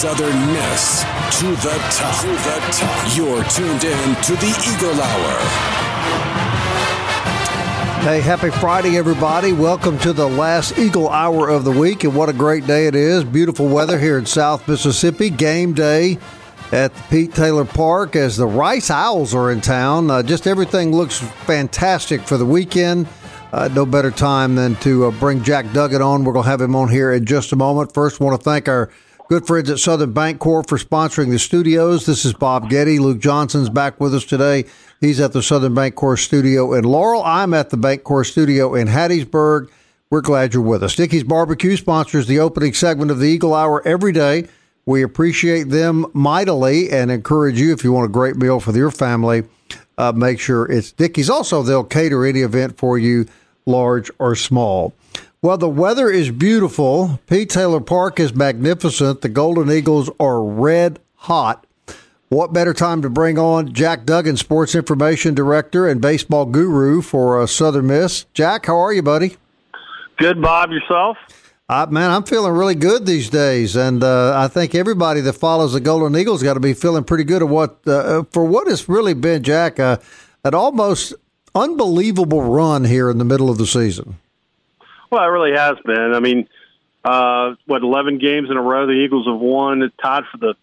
Southern Miss to the top. To the top. You're tuned in to the Eagle Hour. Hey, happy Friday, everybody. Welcome to the last Eagle Hour of the week. And what a great day it is. Beautiful weather here in South Mississippi. Game day at Pete Taylor Park as the Rice Owls are in town. Uh, just everything looks fantastic for the weekend. Uh, no better time than to uh, bring Jack Duggan on. We're going to have him on here in just a moment. First, want to thank our good friends at Southern Bancorp for sponsoring the studios. This is Bob Getty. Luke Johnson's back with us today. He's at the Southern Bancorp studio in Laurel. I'm at the Bancorp studio in Hattiesburg. We're glad you're with us. Dickie's Barbecue sponsors the opening segment of the Eagle Hour every day. We appreciate them mightily and encourage you if you want a great meal for your family, uh, make sure it's Dickie's. Also, they'll cater any event for you, large or small. Well, the weather is beautiful. Pete Taylor Park is magnificent. The Golden Eagles are red hot. What better time to bring on Jack Duggan, Sports Information Director and Baseball Guru for uh, Southern Miss? Jack, how are you, buddy? Good, Bob. Yourself? Uh, man, I'm feeling really good these days, and uh, I think everybody that follows the Golden Eagles got to be feeling pretty good at what uh, for what has really been, Jack, uh, an almost unbelievable run here in the middle of the season. Well, it really has been. I mean, uh, what eleven games in a row the Eagles have won, tied for the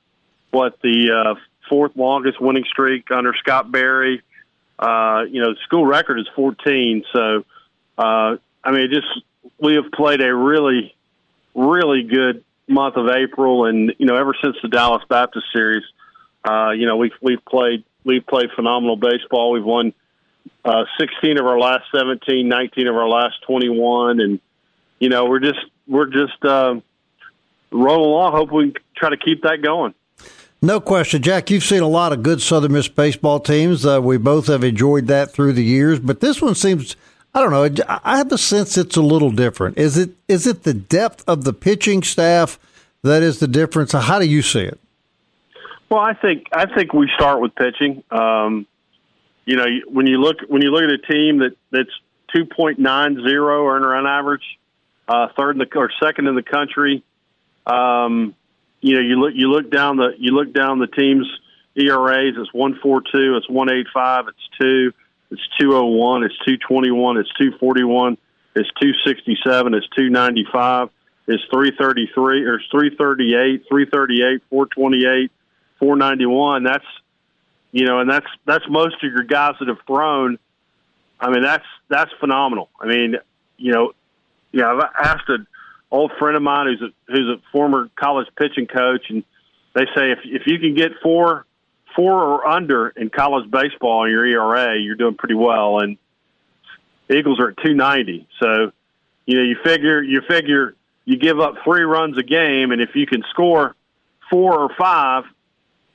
what the uh, fourth longest winning streak under Scott Berry. Uh, you know, the school record is 14. So, uh, I mean, just we have played a really, really good month of April, and you know, ever since the Dallas Baptist series, uh, you know, we've we've played we've played phenomenal baseball. We've won uh, 16 of our last 17, 19 of our last 21, and you know, we're just we're just uh, rolling along. Hope we can try to keep that going. No question, Jack. You've seen a lot of good Southern Miss baseball teams. Uh, we both have enjoyed that through the years, but this one seems. I don't know. I have a sense it's a little different. Is it? Is it the depth of the pitching staff that is the difference? How do you see it? Well, I think I think we start with pitching. Um, you know, when you look when you look at a team that that's two point nine zero earned run average, uh, third in the or second in the country. Um, you know, you look you look down the you look down the teams ERAs. It's one four two. It's one eight five. It's two. It's two oh one. It's two twenty one. It's two forty one. It's two sixty seven. It's two ninety five. It's three thirty three or three thirty eight. Three thirty eight. Four twenty eight. Four ninety one. That's you know, and that's that's most of your guys that have thrown. I mean, that's that's phenomenal. I mean, you know, yeah, I've asked an old friend of mine who's a, who's a former college pitching coach, and they say if if you can get four four or under in college baseball in your ERA, you're doing pretty well. And Eagles are at 290, so you know you figure you figure you give up three runs a game, and if you can score four or five,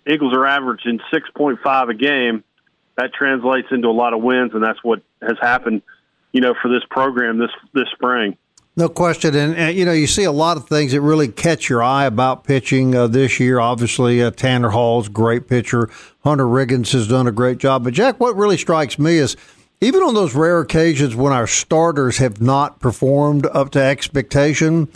Eagles are averaging 6.5 a game. That translates into a lot of wins, and that's what has happened, you know, for this program this this spring. No question, and, and, you know you see a lot of things that really catch your eye about pitching uh, this year. Obviously, uh, Tanner Hall's great pitcher. Hunter Riggins has done a great job. But Jack, what really strikes me is even on those rare occasions when our starters have not performed up to expectation,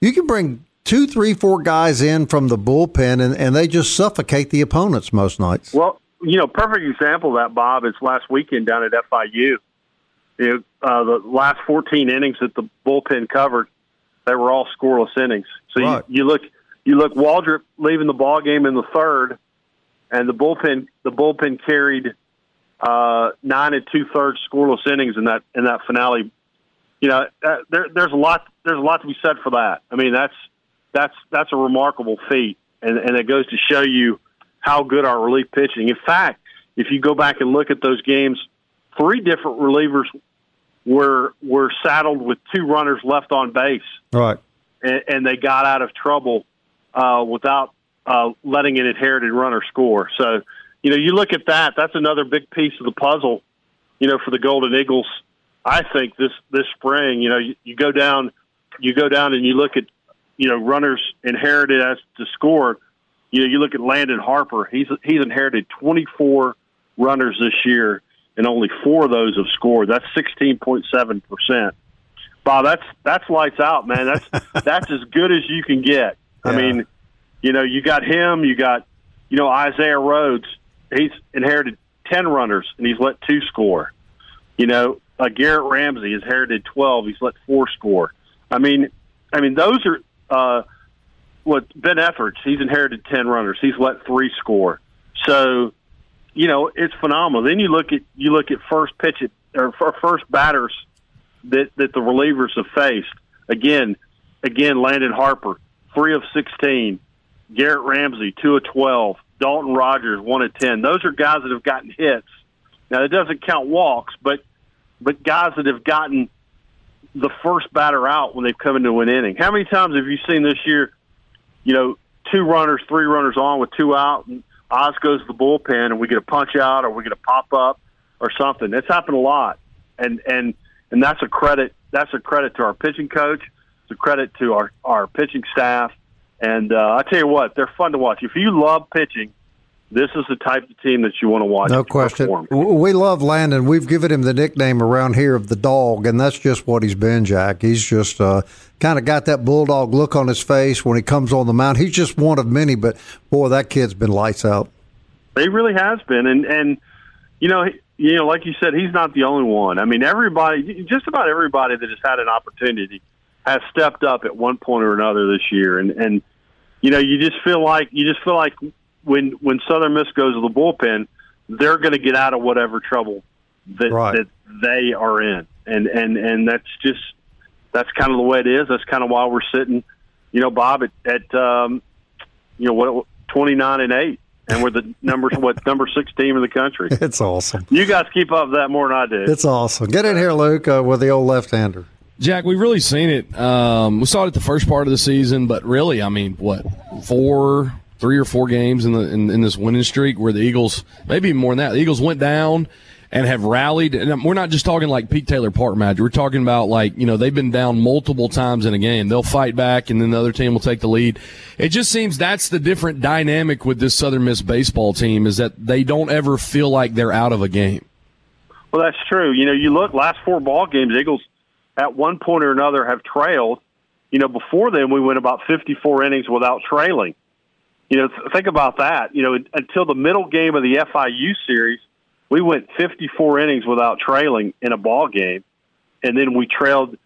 you can bring two, three, four guys in from the bullpen, and, and they just suffocate the opponents most nights. Well, you know, perfect example of that, Bob, is last weekend down at FIU you know, uh, the last 14 innings that the bullpen covered, they were all scoreless innings. So right. you, you look, you look Waldrop leaving the ball game in the third, and the bullpen, the bullpen carried uh, nine and two thirds scoreless innings in that in that finale. You know, uh, there, there's a lot there's a lot to be said for that. I mean, that's that's that's a remarkable feat, and and it goes to show you how good our relief pitching. In fact, if you go back and look at those games, three different relievers were were saddled with two runners left on base, Right. and, and they got out of trouble uh, without uh, letting an inherited runner score. So, you know, you look at that. That's another big piece of the puzzle. You know, for the Golden Eagles, I think this this spring, you know, you, you go down, you go down and you look at, you know, runners inherited as to score. You know, you look at Landon Harper. He's he's inherited 24 runners this year, and only four of those have scored. That's 16.7 percent. Bob, that's that's lights out, man. That's that's as good as you can get. I mean, you know, you got him, you got, you know, Isaiah Rhodes. He's inherited 10 runners and he's let two score. You know, uh, Garrett Ramsey has inherited 12. He's let four score. I mean, I mean, those are, uh, what Ben Ethridge, he's inherited 10 runners. He's let three score. So, you know, it's phenomenal. Then you look at, you look at first pitch it or first batters that, that the relievers have faced. Again, again, Landon Harper, three of 16. Garrett Ramsey, two of 12. Dalton Rogers, one of 10. Those are guys that have gotten hits. Now, that doesn't count walks, but, but guys that have gotten the first batter out when they've come into an inning. How many times have you seen this year, you know, two runners, three runners on with two out, and Oz goes to the bullpen, and we get a punch out or we get a pop up or something? It's happened a lot, and and and that's a credit. That's a credit to our pitching coach. It's a credit to our our pitching staff. And uh, I tell you what, they're fun to watch. If you love pitching, this is the type of team that you want to watch. No question. perform. We love Landon. We've given him the nickname around here of the dog, and that's just what he's been, Jack. He's just uh, kind of got that bulldog look on his face when he comes on the mound. He's just one of many, but boy, that kid's been lights out. He really has been, and and you know, he- you know, like you said, he's not the only one. I mean, everybody, just about everybody that has had an opportunity has stepped up at one point or another this year, and and you know, you just feel like you just feel like when when Southern Miss goes to the bullpen, they're going to get out of whatever trouble that Right. that they are in, and and and that's just that's kind of the way it is. That's kind of why we're sitting, you know, Bob at, at um, you know what twenty nine and eight, and we're the number what number six team in the country. It's awesome. You guys keep up with that more than I do. It's awesome. Get in here, Luke, uh, with the old left-hander. Jack, we've really seen it. Um, we saw it at the first part of the season, but really, I mean, what four, three or four games in the in, in this winning streak where the Eagles, maybe more than that, the Eagles went down and have rallied. And we're not just talking like Pete Taylor Park match. We're talking about like you know they've been down multiple times in a game. They'll fight back, and then the other team will take the lead. It just seems that's the different dynamic with this Southern Miss baseball team is that they don't ever feel like they're out of a game. Well, that's true. You know, you look last four ball games, Eagles at one point or another have trailed. You know, before then we went about 54 innings without trailing. You know, think about that. You know, until the middle game of the FIU series, we went 54 innings without trailing in a ball game, and then we trailed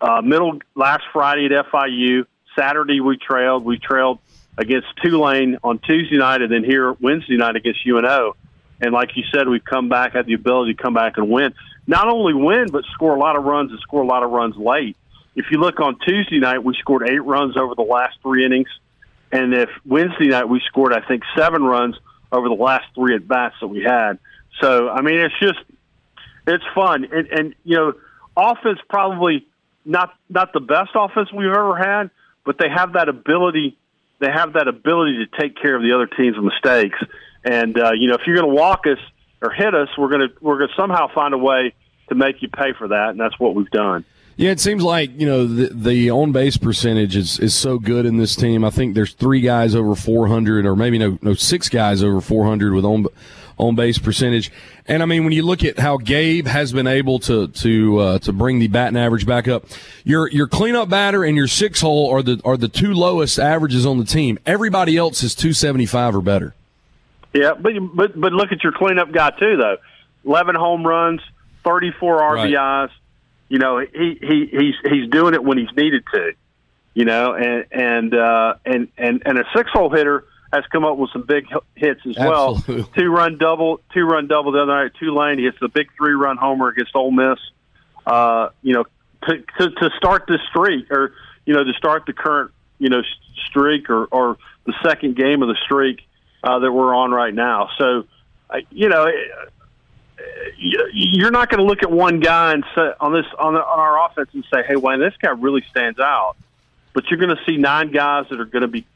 uh, middle last Friday at FIU. Saturday we trailed. We trailed against Tulane on Tuesday night, and then here Wednesday night against UNO. And like you said, we've come back, had the ability to come back and win. Not only win, but score a lot of runs and score a lot of runs late. If you look on Tuesday night, we scored eight runs over the last three innings. And if Wednesday night, we scored, I think, seven runs over the last three at bats that we had. So, I mean, it's just, it's fun. And, and you know, offense probably not, not the best offense we've ever had, but they have that ability, they have that ability to take care of the other team's mistakes. And, uh, you know, if you're going to walk us or hit us, we're going to, we're going to somehow find a way to make you pay for that. And that's what we've done. Yeah, it seems like you know the, the on base percentage is, is so good in this team. I think there's three guys over 400, or maybe no no six guys over 400 with on on base percentage. And I mean, when you look at how Gabe has been able to to uh, to bring the batting average back up, your your cleanup batter and your six hole are the are the two lowest averages on the team. Everybody else is 275 or better. Yeah, but but but look at your cleanup guy too, though. Eleven home runs, thirty-four RBIs. You know, he he he's he's doing it when he's needed to. You know, and and uh, and and and a six-hole hitter has come up with some big hits as well. Absolutely. Two-run double, two-run double the other night at Tulane. He hits the big three-run homer against Ole Miss. Uh, you know, to, to to start this streak, or you know, to start the current you know streak, or or the second game of the streak uh, that we're on right now. So, uh, you know, you're not going to look at one guy and say on this on, the, on our offense and say, "Hey, Wayne, this guy really stands out." But you're going to see nine guys that are going to be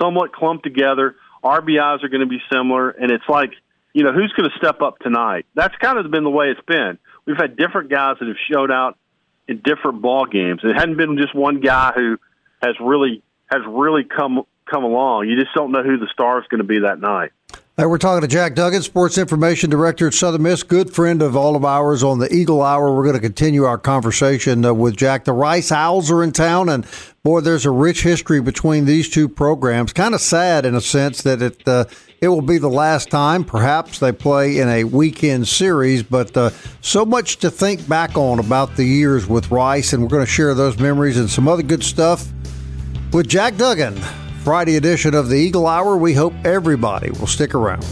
somewhat clumped together. RBIs are going to be similar, and it's like, you know, who's going to step up tonight? That's kind of been the way it's been. We've had different guys that have showed out in different ball games. It hadn't been just one guy who has really has really come come along. You just don't know who the star is going to be that night. Hey, we're talking to Jack Duggan, Sports Information Director at Southern Miss, good friend of all of ours on the Eagle Hour. We're going to continue our conversation uh, with Jack. The Rice Owls are in town, and boy, there's a rich history between these two programs. Kind of sad in a sense that it uh, it will be the last time, perhaps, they play in a weekend series, but uh, so much to think back on about the years with Rice, and we're going to share those memories and some other good stuff with Jack Duggan. Friday edition of the Eagle Hour. We hope everybody will stick around.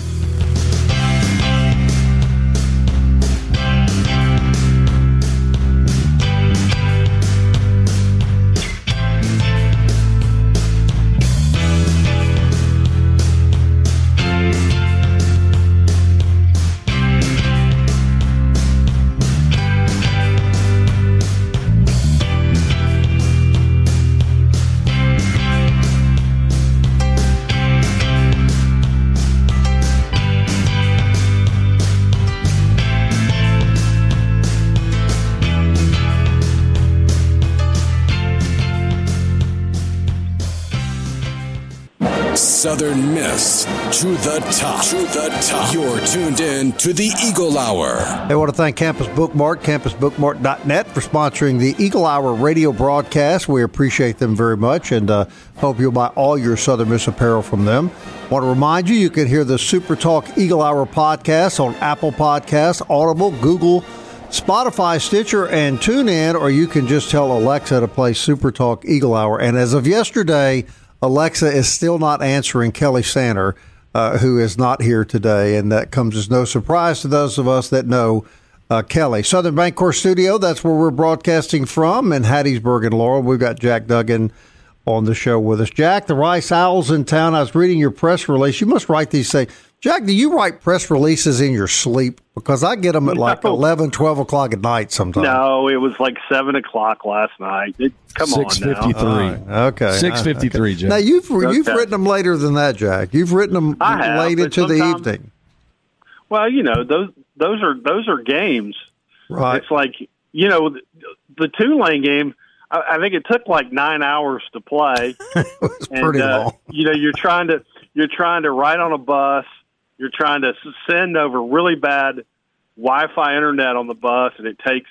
Southern Miss to the top. To the top. You're tuned in to the Eagle Hour. I want to thank Campus Bookmart, campusbookmart.net for sponsoring the Eagle Hour radio broadcast. We appreciate them very much and uh, hope you'll buy all your Southern Miss apparel from them. Want to remind you, you can hear the Super Talk Eagle Hour podcast on Apple Podcasts, Audible, Google, Spotify, Stitcher, and TuneIn, or you can just tell Alexa to play Super Talk Eagle Hour. And as of yesterday, Alexa is still not answering Kelly Sander, uh, who is not here today, and that comes as no surprise to those of us that know uh, Kelly. Southern Bancorp Studio, that's where we're broadcasting from, in Hattiesburg and Laurel. We've got Jack Duggan on the show with us. Jack, the Rice Owls in town. I was reading your press release. You must write these things. Jack, do you write press releases in your sleep? Because I get them at like no. 11, 12 o'clock at night sometimes. No, it was like 7 o'clock last night. It, come 653. on now. Okay. 653, Jack. Now, you've, okay. you've written them later than that, Jack. You've written them have, late into the evening. Well, you know, those those are those are games. Right. It's like, you know, the, the Tulane game – I, think it took like nine hours to play. it was and, pretty uh, long. You know, you're trying to you're trying to ride on a bus. You're trying to send over really bad Wi-Fi internet on the bus, and it takes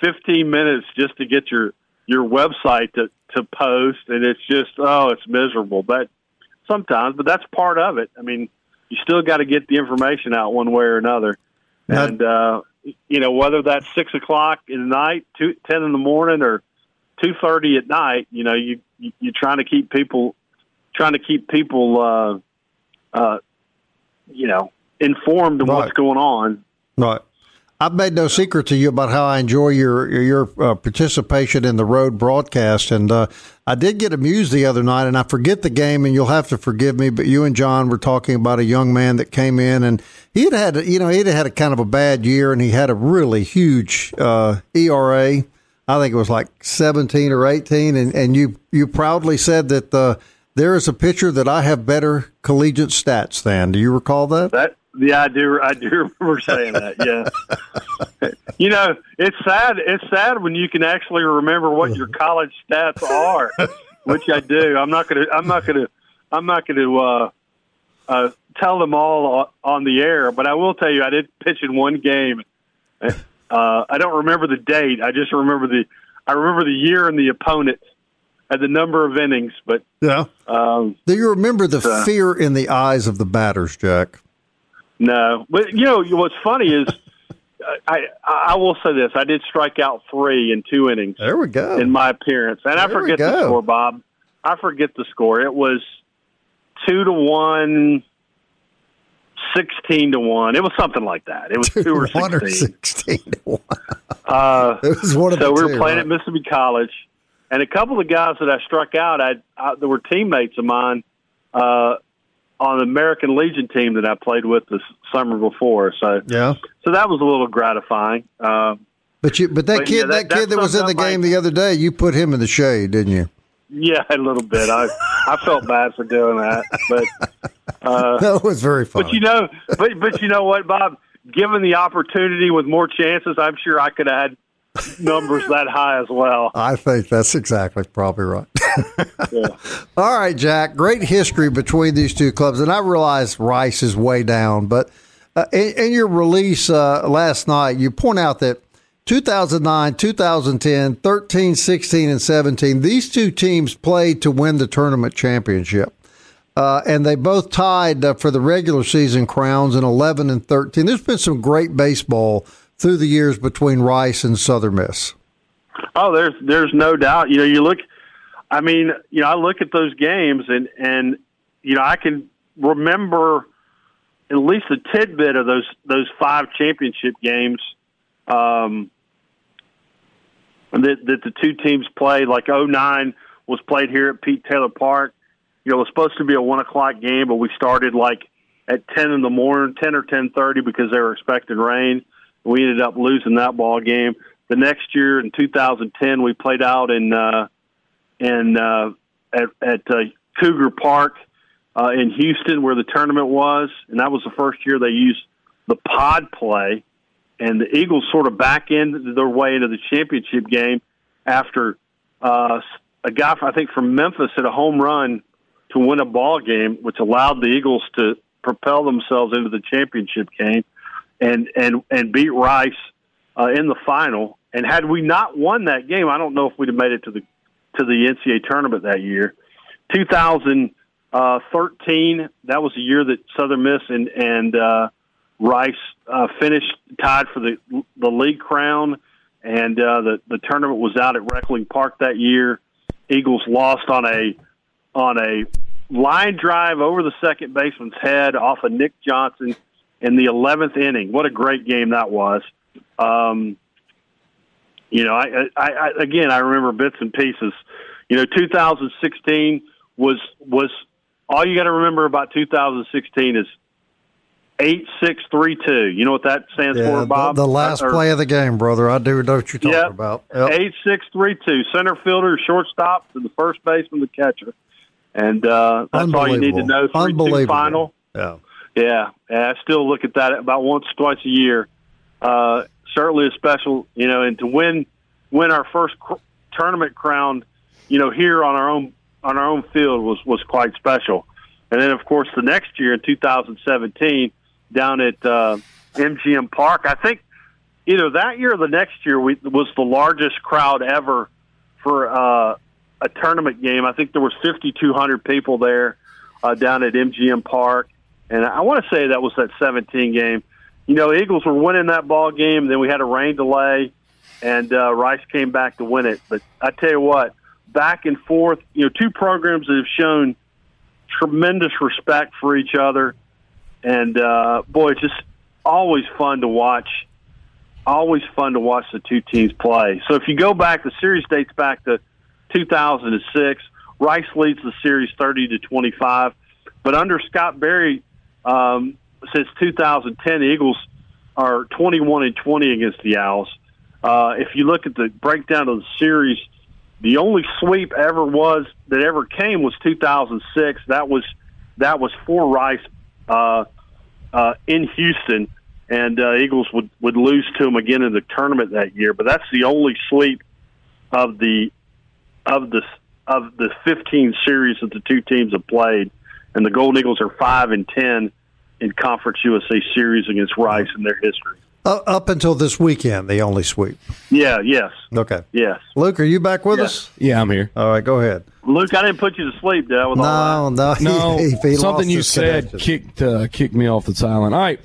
15 minutes just to get your your website to to post, and it's just oh, it's miserable. But sometimes, but that's part of it. I mean, you still got to get the information out one way or another, and uh, you know whether that's six o'clock in the night, two, ten in the morning, or two thirty at night, you know, you, you you're trying to keep people trying to keep people uh, uh, you know informed of right. what's going on. Right. I've made no secret to you about how I enjoy your your uh, participation in the road broadcast, and uh, I did get amused the other night, and I forget the game, and you'll have to forgive me, but you and John were talking about a young man that came in, and he had had you know he'd had a kind of a bad year, and he had a really huge uh, ERA, I think it was like 17 or 18, and, and you you proudly said that uh, there is a pitcher that I have better collegiate stats than. Do you recall that? That yeah, I do. I do remember saying that. Yeah. you know, it's sad. It's sad when you can actually remember what your college stats are, which I do. I'm not gonna. I'm not gonna. I'm not gonna. Uh, uh, tell them all on the air, but I will tell you, I did pitch in one game uh, I don't remember the date. I just remember the I remember the year and the opponent and the number of innings. But yeah, um, do you remember the uh, fear in the eyes of the batters, Jack? No, but you know what's funny is. I I will say this: I did strike out three in two innings. There we go. In my appearance, and there I forget the score, Bob. I forget the score. It was two to one, sixteen to one. It was something like that. It was two, two or sixteen. Or sixteen to one. uh, it was one of so we were playing right? at Mississippi College, and a couple of the guys that I struck out, I, I there were teammates of mine. Uh, on the American Legion team that I played with this summer before. So Yeah. so that was a little gratifying. Uh, But you, but that But, kid, yeah, that, that- kid that was in the game the other day, you put him in the shade, didn't you? yeah, a little bit. I I felt bad for doing that, but uh, that was very funny. but you know, but but you know what, Bob? Given the opportunity with more chances, I'm sure I could have had numbers that high as well. I think that's exactly probably right. Yeah. All right, Jack. Great history between these two clubs, and I realize Rice is way down, but uh, in, in your release uh, last night, you point out that 2009, 2010, 13, 16, and 17, these two teams played to win the tournament championship. Uh, and they both tied uh, for the regular season crowns in 11 and 13. There's been some great baseball through the years between Rice and Southern Miss. Oh, there's there's no doubt. You know, you look. I mean, you know, I look at those games and and you know I can remember at least a tidbit of those those five championship games um, that that the two teams played. Like 09 was played here at Pete Taylor Park. You know, it was supposed to be a one o'clock game, but we started like at ten in the morning, ten or ten thirty, because they were expecting rain. We ended up losing that ball game. The next year in 2010, we played out in uh, in uh, at, at uh, Cougar Park uh, in Houston, where the tournament was, and that was the first year they used the pod play. And the Eagles sort of back in their way into the championship game after uh, a guy, I think, from Memphis hit a home run to win a ball game, which allowed the Eagles to propel themselves into the championship game and and and beat Rice uh, in the final. And had we not won that game, I don't know if we'd have made it to the to the NCAA tournament that year. 2013, that was the year that Southern Miss and and uh, Rice uh, finished tied for the the league crown, and uh, the the tournament was out at Reckling Park that year. Eagles lost on a on a line drive over the second baseman's head off of Nick Johnson in the 11th inning. What a great game that was. Um, you know, I, I, I again, I remember bits and pieces. You know, 2016 was was all you got to remember about 2016 is eight six three two. You know what that stands Yeah, for, Bob? the last Or- play of the game, brother. I do know what you're talking Yep. about. Yep. Eight six three two. Center fielder, shortstop, to the first baseman, the catcher, and uh, that's all you need to know. Three two final. Yeah. Yeah, I still look at that about once, twice a year. Uh, certainly a special, you know, and to win win our first cr- tournament crown, you know, here on our own on our own field was was quite special. And then, of course, the next year in 2017, down at uh, MGM Park, I think either that year or the next year we, was the largest crowd ever for uh, a tournament game. I think there was 5,200 people there uh, down at MGM Park, and I want to say that was that 17 game. You know, Eagles were winning that ball game. Then we had a rain delay, and uh, Rice came back to win it. But I tell you what, back and forth. You know, two programs that have shown tremendous respect for each other, and uh, boy, it's just always fun to watch. Always fun to watch the two teams play. So if you go back, the series dates back to 2006. Rice leads the series 30 to 25, but under Scott Berry, um, since 2010, the Eagles are 21 and 20 against the Owls. Uh, if you look at the breakdown of the series, the only sweep ever was that ever came was 2006. That was that was for Rice uh, uh, in Houston, and uh, Eagles would would lose to them again in the tournament that year. But that's the only sweep of the of the of the 15 series that the two teams have played, and the Golden Eagles are five and 10 in Conference USA series against Rice in their history. Uh, up until this weekend, the only sweep. Yeah, yes, Okay. yes. Luke, are you back with Yeah. us? Yeah, I'm here. All right, go ahead. Luke, I didn't put you to sleep, Dad. With all that. No, no, No, he, he something you said connection. kicked uh, kicked me off the silent. All right.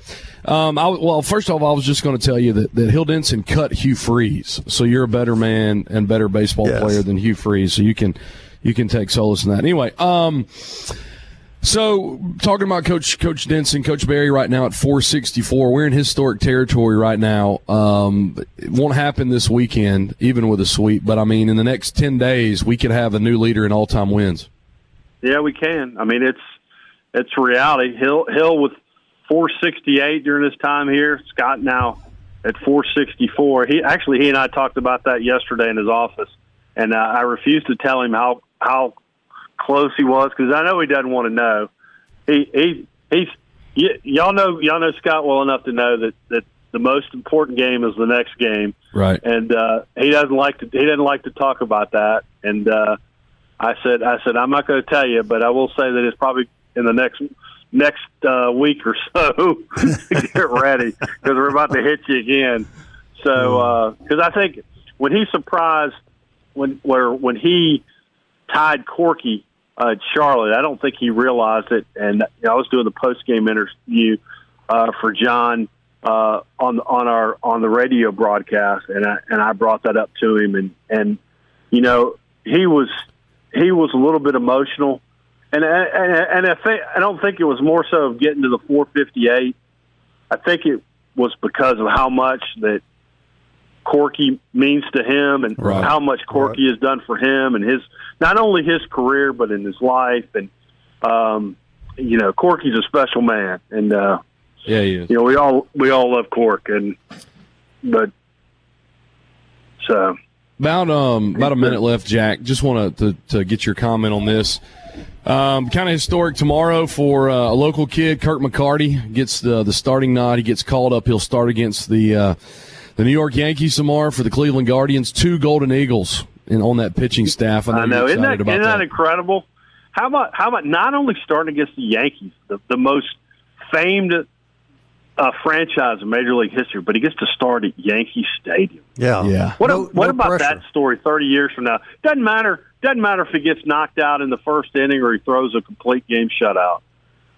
Um, I, well, first off, I was just going to tell you that, that Hill Denson cut Hugh Freeze, so you're a better man and better baseball Yes. player than Hugh Freeze, so you can you can take solace in that. Anyway, um, so talking about Coach Coach Denson, Coach Berry, right now at 464, we're in historic territory right now. Um, it won't happen this weekend, even with a sweep, but I mean, in the next 10 days, we could have a new leader in all time wins. Yeah, we can. I mean, it's it's reality. Hill Hill with 468 during his time here. Scott now at 464. He actually he and I talked about that yesterday in his office, and uh, I refused to tell him how how close he was because I know he doesn't want to know. He he he's y- y'all know y'all know Scott well enough to know that that the most important game is the next game, Right. and uh, he doesn't like to he doesn't like to talk about that. And uh, I said I said I'm not going to tell you, but I will say that it's probably in the next next uh, week or so. Get ready because we're about to hit you again. So because I think when he surprised when where when he tied Corky uh, Charlotte, I don't think he realized it. And you know, I was doing the post game interview uh, for John uh, on on our on the radio broadcast, and I and I brought that up to him, and and you know he was he was a little bit emotional, and and and I think I don't think it was more so of getting to the 458. I think it was because of how much that Corky means to him, and Right. how much Corky has done for him, and his not only his career but in his life, and um, you know Corky's a special man, and. uh Yeah, you know, we all we all love Cork, and but so About um about a minute left, Jack. Just want to to get your comment on this. Um, kind of historic tomorrow for uh, a local kid, Kirk McCarty gets the the starting nod. He gets called up. He'll start against the uh, the New York Yankees tomorrow for the Cleveland Guardians. Two Golden Eagles in on that pitching staff. I know, I know isn't that, about isn't that that. incredible? How about how about not only starting against the Yankees, the, the most famed uh, franchise in Major League history, but he gets to start at Yankee Stadium. Yeah. Yeah. What No- what no about pressure. that story thirty years from now? Doesn't matter. Doesn't matter if he gets knocked out in the first inning or he throws a complete game shutout.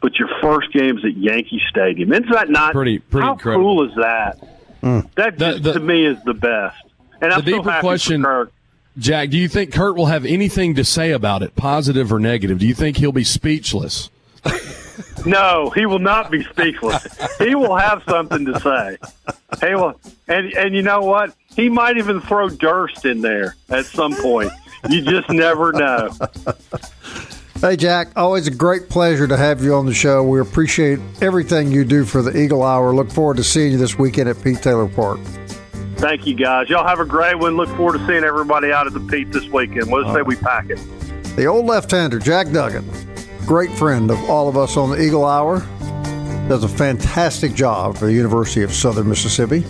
But your first game's at Yankee Stadium. Isn't that not Pretty- pretty how incredible. cool is that? That The- the- to me is the best. And I'm the so deeper happy question-. Jack, do you think Kurt will have anything to say about it, positive or negative? Do you think he'll be speechless? No, he will not be speechless. he will have something to say. He will, and and you know what? He might even throw Durst in there at some point. You just never know. Hey, Jack, always a great pleasure to have you on the show. We appreciate everything you do for the Eagle Hour. Look forward to seeing you this weekend at Pete Taylor Park. Thank you, guys. Y'all have a great one. Look forward to seeing everybody out at the Pete this weekend. We'll say we pack it. The old left hander, Jack Duggan, great friend of all of us on the Eagle Hour, does a fantastic job for the University of Southern Mississippi.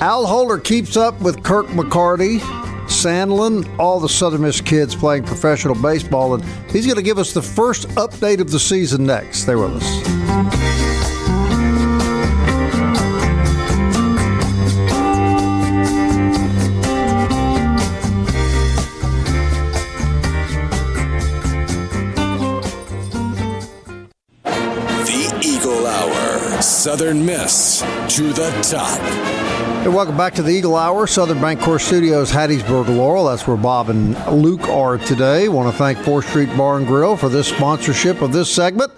Al Holder keeps up with Kirk McCarty, Sandlin, all the Southern Miss kids playing professional baseball, and he's going to give us the first update of the season next. Stay with us. Southern Miss to the top. Hey, welcome back to the Eagle Hour, Southern Bank Bancorp Studios, Hattiesburg, Laurel. That's where Bob and Luke are today. Want to thank 4th Street Bar and Grill for this sponsorship of this segment.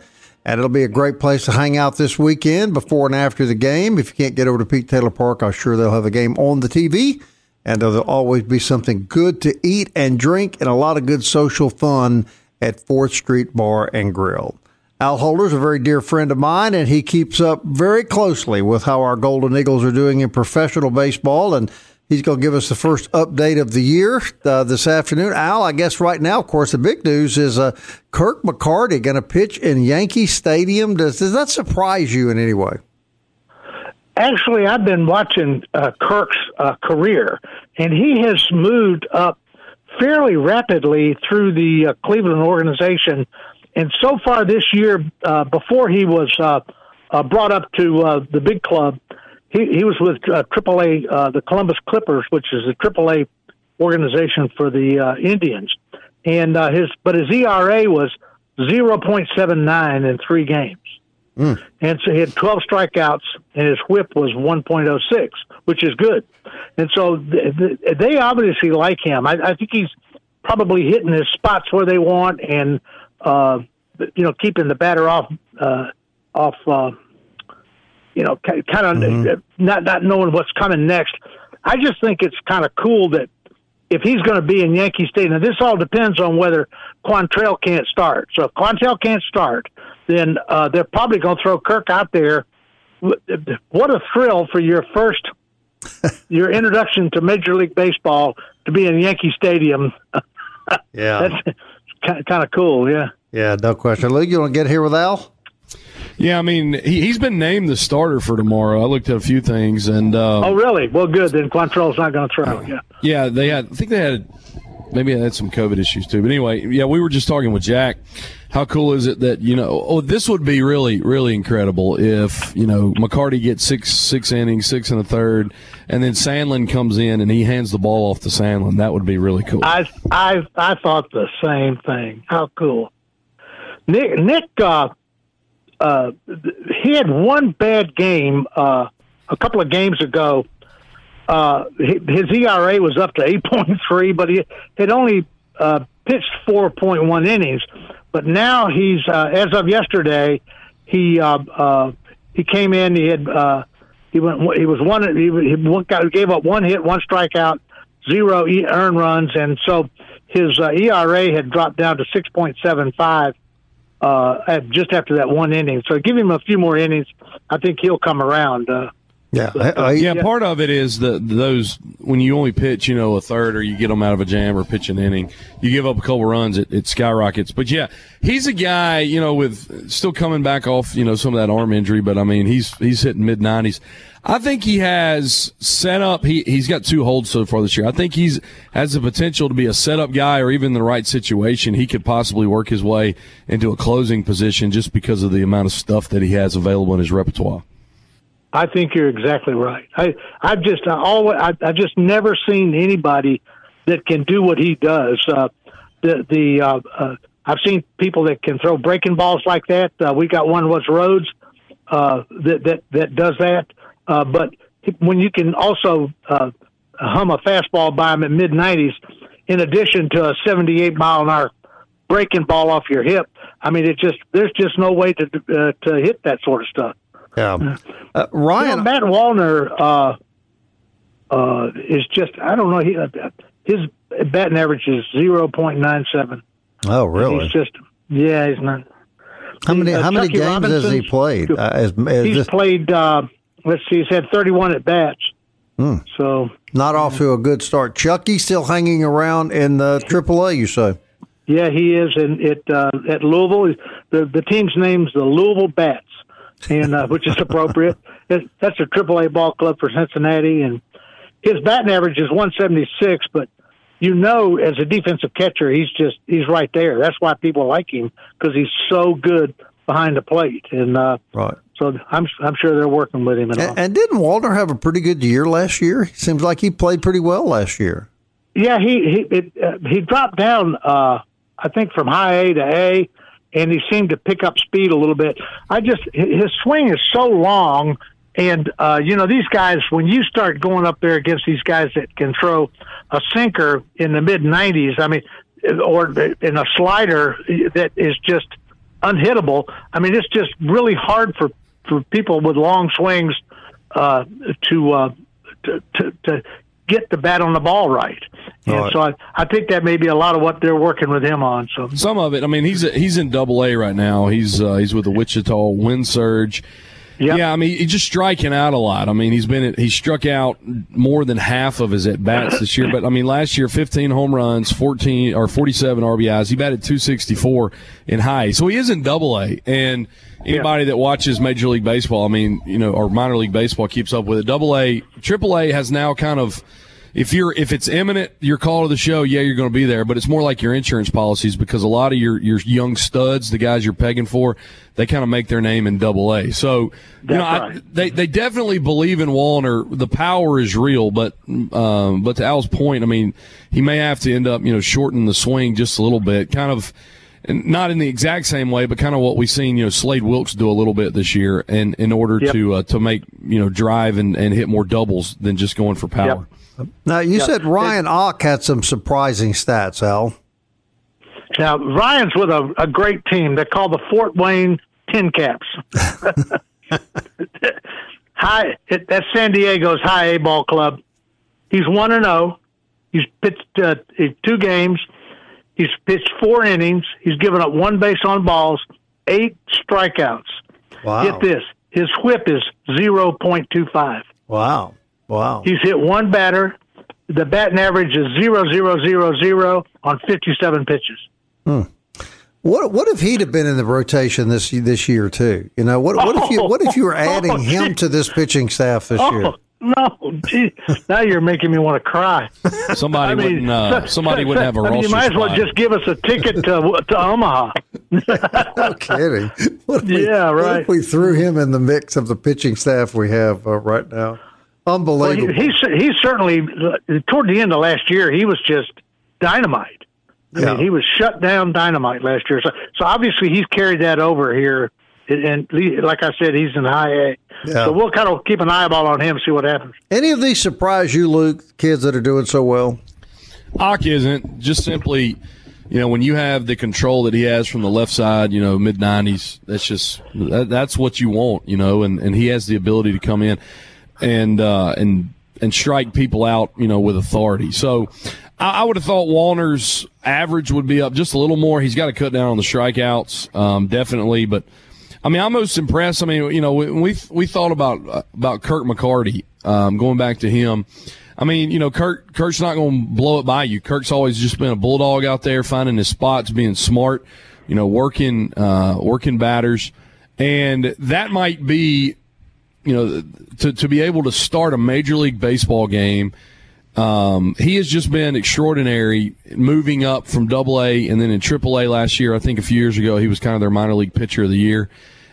And it'll be a great place to hang out this weekend before and after the game. If you can't get over to Pete Taylor Park, I'm sure they'll have a game on the TV. And there'll always be something good to eat and drink and a lot of good social fun at 4th Street Bar and Grill. Al Holder's a very dear friend of mine, and he keeps up very closely with how our Golden Eagles are doing in professional baseball. And he's going to give us the first update of the year uh, this afternoon. Al, I guess right now, of course, the big news is uh, Kirk McCarty going to pitch in Yankee Stadium. Does, does that surprise you in any way? Actually, I've been watching uh, Kirk's uh, career, and he has moved up fairly rapidly through the uh, Cleveland organization. And so far this year, uh, before he was uh, uh, brought up to uh, the big club, he, he was with uh, AAA, uh, the Columbus Clippers, which is the AAA organization for the uh, Indians. And uh, his, but his ERA was 0.79 in three games. And so he had 12 strikeouts, and his whip was 1.06, which is good. And so th- th- they obviously like him. I, I think he's probably hitting his spots where they want, and uh, you know, keeping the batter off, uh, off, uh, you know, kind of not not knowing what's coming next. I just think it's kind of cool that if he's going to be in Yankee Stadium, now this all depends on whether Quantrill can't start. So if Quantrill can't start, then uh, they're probably going to throw Kirk out there. What a thrill for your first your introduction to Major League Baseball to be in Yankee Stadium. Yeah, that's kind of cool. Yeah, yeah, no question. Luke, you want to get here with Al? Yeah, I mean he, he's been named the starter for tomorrow. I looked at a few things, and um, oh, really? Well, good. Then Quantrill's not going to throw. Yeah, yeah. They had. I think they had. Maybe they had some COVID issues too. But anyway, yeah, we were just talking with Jack. How cool is it that you know? Oh, this would be really, really incredible if you know McCarty gets six, six innings, six and a third, and then Sandlin comes in and he hands the ball off to Sandlin. That would be really cool. I, I, I thought the same thing. How cool! Nick, Nick, uh, uh, he had one bad game uh, a couple of games ago. Uh, his ERA was up to 8.3, but he had only uh, pitched 4.1 innings. But now he's, uh, as of yesterday, he he came in. He had uh, he went. He was one. He, he gave up one hit, one strikeout, zero earned runs, and so his uh, ERA had dropped down to 6.75 uh, just after that one inning. So give him a few more innings. I think he'll come around. Uh, yeah, I, I, yeah. Part of it is the those when you only pitch, you know, a third, or you get them out of a jam, or pitch an inning, you give up a couple runs, it, it skyrockets. But yeah, he's a guy, you know, with still coming back off, you know, some of that arm injury. But I mean, he's he's hitting mid nineties. I think he has set up. He he's got two holds so far this year. I think he's has the potential to be a setup guy, or even in the right situation, he could possibly work his way into a closing position just because of the amount of stuff that he has available in his repertoire. I think you're exactly right. I I've just I always I, I've just never seen anybody that can do what he does. Uh, the the uh, uh, I've seen people that can throw breaking balls like that. Uh, we got one was Rhodes uh, that that that does that. Uh, but when you can also uh, hum a fastball by him at mid 90s, in addition to a 78 mile an hour breaking ball off your hip, I mean, it just there's just no way to uh, to hit that sort of stuff. Yeah, uh, Ryan you know, Matt Wallner uh, uh, is just I don't know he, uh, his batting average is zero point nine seven. Oh, really? He's just yeah, he's not. How many uh, how many games has he played? Uh, as, as he's this... played let's see, he's had 31 at bats. Hmm. So not off to a good start. Chucky still hanging around in the AAA, you say? Yeah, he is in it uh, at Louisville. The the team's name's the Louisville Bats, and uh, which is appropriate. that's a Triple A ball club for Cincinnati, and his batting average is 176. But you know, as a defensive catcher, he's just he's right there. That's why people like him because he's so good behind the plate. And uh, right. So I'm I'm sure they're working with him. And, and, and didn't Wallner have a pretty good year last year? Seems like he played pretty well last year. Yeah, he he it, uh, he dropped down. Uh, I think from high A to A, and he seemed to pick up speed a little bit. I just his swing is so long, and uh, you know these guys when you start going up there against these guys that can throw a sinker in the mid 90s. I mean, or in a slider that is just unhittable. I mean, it's just really hard for for people with long swings uh, to, uh, to, to to get the bat on the ball right. And right. so I, I think that may be a lot of what they're working with him on. So some of it. I mean, he's he's in Double A right now. He's uh, he's with the Wichita Wind Surge. Yep. Yeah, I mean, he's just striking out a lot. I mean, he's been he struck out more than half of his at bats this year. But I mean, last year, 15 home runs, 14 or 47 RBIs. He batted 264 in high, so he is in Double A. And anybody yeah. that watches Major League Baseball, I mean, you know, or minor league baseball keeps up with it. Double A, Triple A has now kind of if you're if it's imminent, your call to the show, yeah, you're going to be there. But it's more like your insurance policies because a lot of your your young studs, the guys you're pegging for, they kind of make their name in Double A. So you know, right. I, they they definitely believe in Wallner. The power is real, but um, but to Al's point, I mean, he may have to end up you know shortening the swing just a little bit, kind of. And not in the exact same way, but kind of what we've seen, you know, Slade Wilks do a little bit this year, and in order yep. to uh, to make you know drive and, and hit more doubles than just going for power. Yep. Now, you yeah. said Ryan Ock had some surprising stats, Al. Now, Ryan's with a, a great team. They're called the Fort Wayne Tin Caps. high, it, that's San Diego's high A ball club. He's 1 and 0. He's pitched uh, two games. He's pitched four innings. He's given up one base on balls, eight strikeouts. Wow. Get this: his whip is zero point two five. Wow. Wow. He's hit one batter. The batting average is zero zero zero zero on fifty seven pitches. What what if he'd have been in the rotation this this year too? You know what what if you what if you were adding Oh, him to this pitching staff this year? Oh no! Gee, now you're making me want to cry. Somebody I mean, wouldn't. Uh, somebody so- wouldn't have a I mean, roster You might as well spot. just give us a ticket to to Omaha. No kidding. What if we, Yeah, What right. if we threw him in the mix of the pitching staff we have uh, right now? Well, Unbelievable. he, he he certainly uh, toward the end of last year he was just dynamite. I Yeah. mean, he was shut down dynamite last year. So so obviously he's carried that over here. And like I said, he's in high A. Yeah. So we'll kind of keep an eyeball on him, see what happens. Any of these surprise you, Luke? Kids that are doing so well. Ock isn't just simply, you know, when you have the control that he has from the left side, you know, mid nineties. That's just that, that's what you want, you know, and, and he has the ability to come in and uh, and and strike people out, you know, with authority. So I, I would have thought Wallner's average would be up just a little more. He's got to cut down on the strikeouts, um, definitely, but. I mean, I'm most impressed. I mean, you know, when we we thought about about Kirk McCarty, um, going back to him. I mean, you know, Kirk Kirk's not going to blow it by you. Kirk's always just been a bulldog out there, finding his spots, being smart, you know, working uh, working batters, and that might be, you know, to to be able to start a major league baseball game. Um, he has just been extraordinary moving up from double A and then in triple A last year. I think a few years ago, he was kind of their minor league pitcher of the year.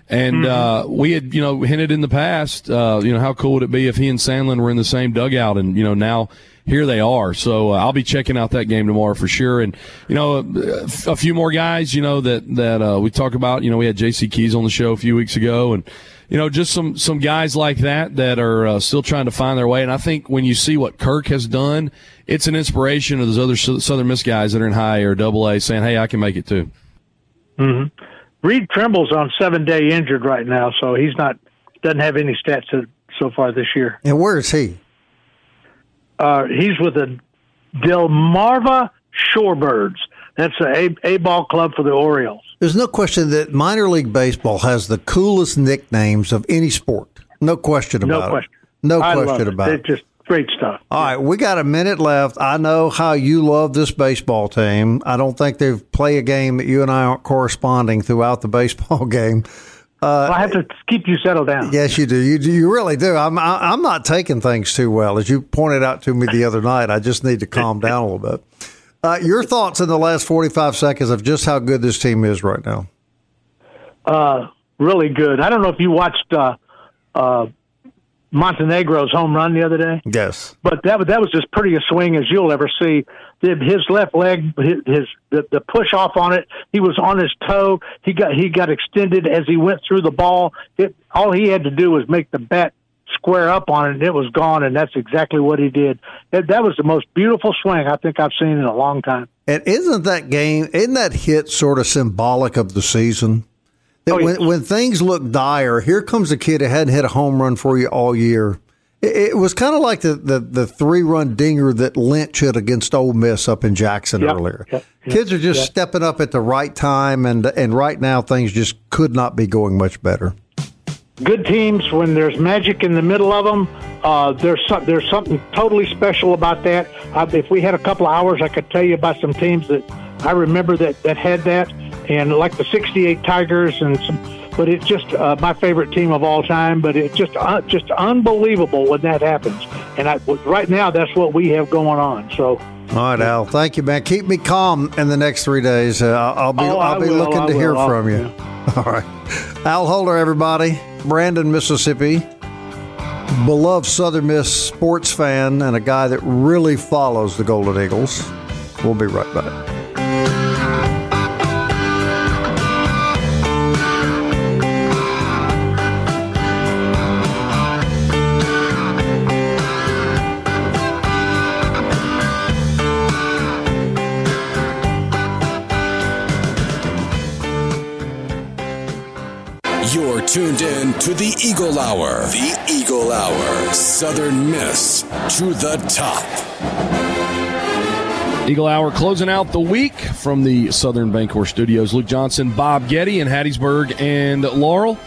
And, uh, we had, you know, hinted in the past, uh, you know, how cool would it be if he and Sandlin were in the same dugout and, you know, now here they are. So uh, I'll be checking out that game tomorrow for sure. And, you know, a, a few more guys, you know, that, that, uh, we talk about, you know, we had JC Keys on the show a few weeks ago and, you know, just some some guys like that that are uh, still trying to find their way. And I think when you see what Kirk has done, it's an inspiration to those other Southern Miss guys that are in high or double A, saying, "Hey, I can make it too." Reed Trimble's on seven day injured right now, so he's not doesn't have any stats so- so far this year. And where is he? Uh, he's with the Delmarva Shorebirds. That's a A ball club for the Orioles. There's no question that minor league baseball has the coolest nicknames of any sport. No question about No it. No I question it. about It's it. just great stuff. All right, we got a minute left. I know how you love this baseball team. I don't think they've played a game that you and I aren't corresponding throughout the baseball game. Uh, I have to keep you settled down. Yes, you do. You do. You really do. I'm. I, I'm not taking things too well, as you pointed out to me the other night. I just need to calm down a little bit. Uh, your thoughts in the last 45 seconds of just how good this team is right now? Uh, really good. I don't know if you watched uh, uh, Montenegro's home run the other day. Yes. but that was that was as pretty a swing as you'll ever see. His left leg, his, his the, the push off on it, he was on his toe. He got he got extended as he went through the ball. It, all he had to do was make the bat square up on it, and it was gone. And that's exactly what he did. That, that was the most beautiful swing I think I've seen in a long time. And isn't that game, isn't that hit sort of symbolic of the season? That Oh, when, yes. when things look dire, here comes a kid that hadn't hit a home run for you all year. It, it was kind of like the, the, the three run dinger that Lynch hit against Ole Miss up in Jackson Yep, earlier. yep, Kids are just yep. stepping up at the right time, and and right now things just could not be going much better. Good teams when there's magic in the middle of them. Uh, there's some, there's something totally special about that. Uh, if we had a couple of hours, I could tell you about some teams that I remember that that had that, and like the '68 Tigers and some. But it's just uh, my favorite team of all time. But it's just uh, just unbelievable when that happens. And I, right now, that's what we have going on. So All right, Al. Thank you, man. Keep me calm in the next three days. Uh, I'll, be Oh, I I'll be will, looking I to hear. I'll- from you. All right, Al Holder, everybody. Brandon, Mississippi. Beloved Southern Miss sports fan and a guy that really follows the Golden Eagles. We'll be right back. Tuned in to the Eagle Hour. The Eagle Hour. Southern Miss to the top. Eagle Hour closing out the week from the Southern Bancorp Studios. Luke Johnson, Bob Getty in Hattiesburg and Laurel.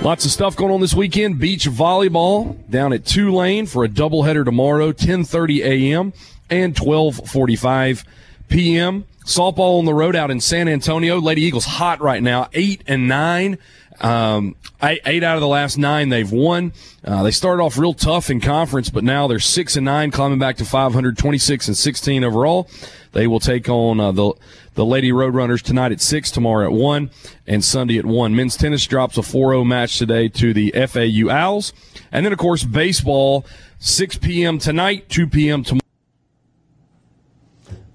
Lots of stuff going on this weekend. Beach volleyball down at Tulane for a doubleheader tomorrow, 10:30 a.m. and 12:45 p.m. Softball on the road out in San Antonio. Lady Eagles hot right now, eight and nine. Um, eight, eight, out of the last nine they've won. Uh, they started off real tough in conference, but now they're six and nine, climbing back to 526 and 16 overall. They will take on uh, the the Lady Roadrunners tonight at six, tomorrow at one, and Sunday at one. Men's tennis drops a 4-0 match today to the FAU Owls, and then of course baseball, 6 p.m. tonight, 2 p.m. tomorrow.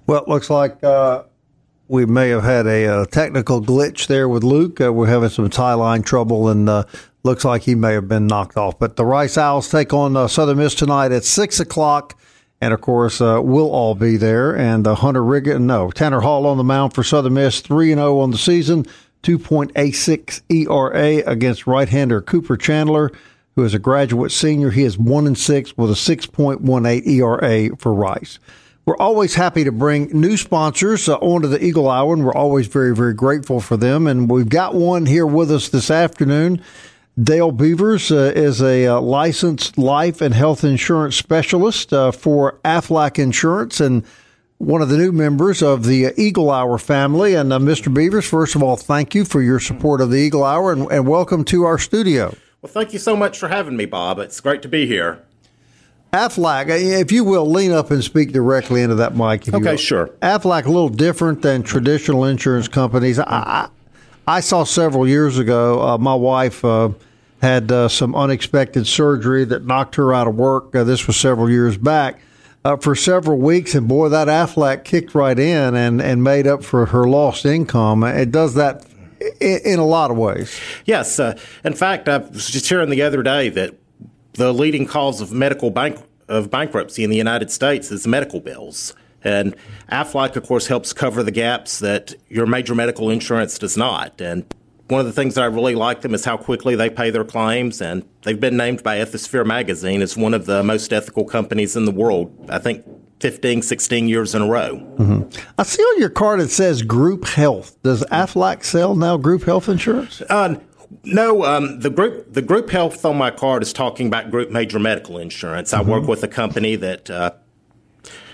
Well, it looks like uh, we may have had a, uh, technical glitch there with Luke. Uh, we're having some tie line trouble, and uh, looks like he may have been knocked off. But the Rice Owls take on uh, Southern Miss tonight at six o'clock, and of course uh, we'll all be there. And Hunter Riggin, no Tanner Hall on the mound for Southern Miss, three and zero oh on the season, two point eight six ERA against right-hander Cooper Chandler. Who is a graduate senior? He is one and six with a six point one eight ERA for Rice. We're always happy to bring new sponsors uh, onto the Eagle Hour, and we're always very, very grateful for them. And we've got one here with us this afternoon. Dale Beavers uh, is a uh, licensed life and health insurance specialist uh, for Aflac Insurance and one of the new members of the Eagle Hour family. And uh, Mr. Beavers, first of all, thank you for your support of the Eagle Hour and, and welcome to our studio. Well, thank you so much for having me, Bob. It's great to be here. Aflac, uh, if you will, lean up and speak directly into that mic. okay, sure. Aflac, a little different than traditional insurance companies. I, I saw several years ago, uh, my wife uh, had uh, some unexpected surgery that knocked her out of work. Uh, this was several years back. Uh, for several weeks, and boy, that Aflac kicked right in and, and made up for her lost income. It does that in, in a lot of ways. Yes. in fact, I was just hearing the other day that the leading cause of medical bank of bankruptcy in the United States is medical bills. And Aflac, of course, helps cover the gaps that your major medical insurance does not. And one of the things that I really like them is how quickly they pay their claims. And they've been named by Ethisphere magazine as one of the most ethical companies in the world. I think 15, 16 years in a row. Mm-hmm. I see on your card it says group health. Does Aflac sell now group health insurance? Uh, no, um, the group the group health on my card is talking about group major medical insurance. Mm-hmm. I work mm-hmm. with a company that uh,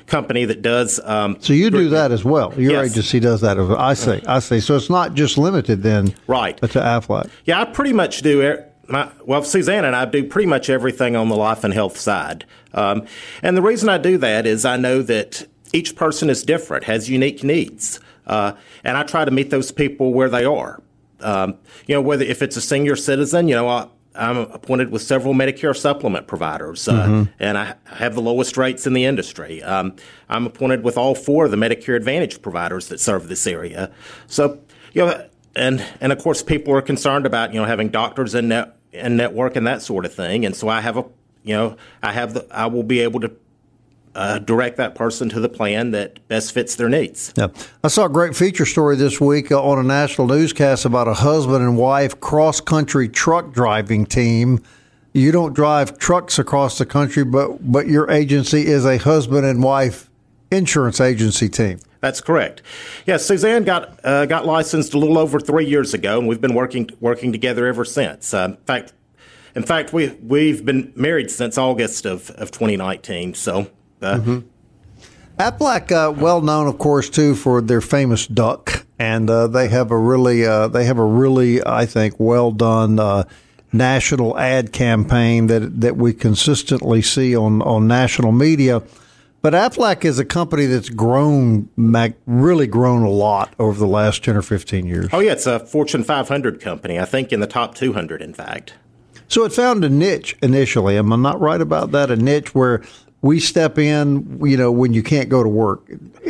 company that does. Um, so you do that as well. Your yes. agency does that. As well. I see. I see. So it's not just limited then, right? To Aflac. Yeah, I pretty much do. My, well, Suzanne and I do pretty much everything on the life and health side. Um, and the reason I do that is I know that each person is different, has unique needs, uh, and I try to meet those people where they are. Um, you know, whether if it's a senior citizen, you know, I, am appointed with several Medicare supplement providers, uh, mm-hmm. and I have the lowest rates in the industry. Um, I'm appointed with all four of the Medicare Advantage providers that serve this area. So, you know, and and of course, people are concerned about you know having doctors in net and network and that sort of thing. And so I have a, you know, I have the, I will be able to uh, direct that person to the plan that best fits their needs. Yeah. I saw a great feature story this week uh, on a national newscast about a husband and wife cross country truck driving team. You don't drive trucks across the country, but but your agency is a husband and wife insurance agency team. That's correct. Yes, Suzanne got uh, got licensed a little over three years ago, and we've been working working together ever since. Uh, in fact, in fact, we we've been married since August of, of 2019. So uh, mm-hmm. Aflac, uh, well known, of course, too for their famous duck, and uh, they have a really, uh, they have a really, I think, well done uh, national ad campaign that that we consistently see on on national media. But Aflac is a company that's grown, really grown a lot over the last ten or fifteen years. Oh yeah, it's a Fortune 500 company. I think in the top 200, in fact. So it found a niche initially. Am I not right about that? A niche where we step in, you know, when you can't go to work,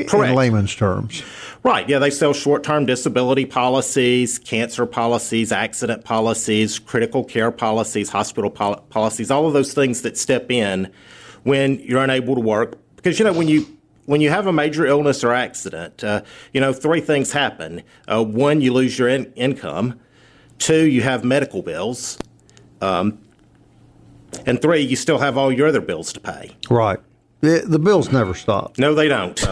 Correct. in layman's terms. Right. Yeah, they sell short-term disability policies, cancer policies, accident policies, critical care policies, hospital pol- policies, all of those things that step in when you're unable to work. Because you know when you when you have a major illness or accident, uh, you know three things happen. Uh, one, you lose your in- income. Two, you have medical bills. Um, and three, you still have all your other bills to pay. Right. The, the bills never stop. No, they don't.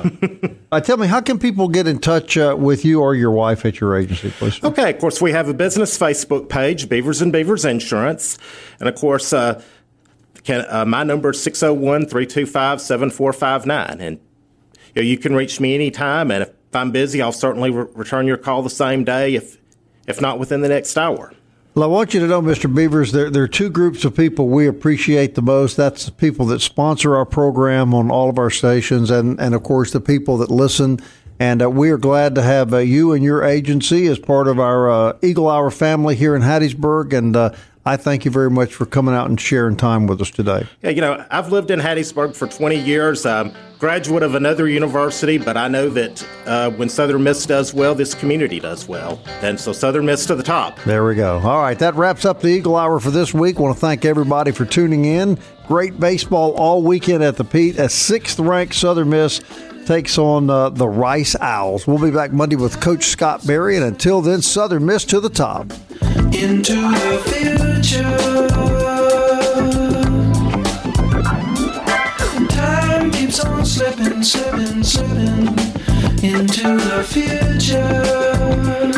Uh, tell me, how can people get in touch uh, with you or your wife at your agency, please? Okay, of course, we have a business Facebook page, Beavers and Beavers Insurance. And of course, uh, can, uh, my number is 601 325 7459. And you, know, you can reach me anytime. And if I'm busy, I'll certainly re- return your call the same day, if, if not within the next hour. Well, I want you to know, Mr. Beavers, there, there are two groups of people we appreciate the most. That's the people that sponsor our program on all of our stations, and, and of course, the people that listen. And uh, we are glad to have uh, you and your agency as part of our uh, Eagle Hour family here in Hattiesburg. And uh, I thank you very much for coming out and sharing time with us today. Yeah, you know, I've lived in Hattiesburg for 20 years. Um, graduate of another university, but I know that uh, when Southern Miss does well, this community does well. And so Southern Miss to the top. There we go. All right, that wraps up the Eagle Hour for this week. I want to thank everybody for tuning in. Great baseball all weekend at the Pete as sixth ranked Southern Miss takes on uh, the Rice Owls. We'll be back Monday with Coach Scott Berry, and until then, Southern Miss to the top. Into the future. Time keeps on slipping, slipping, slipping into the future.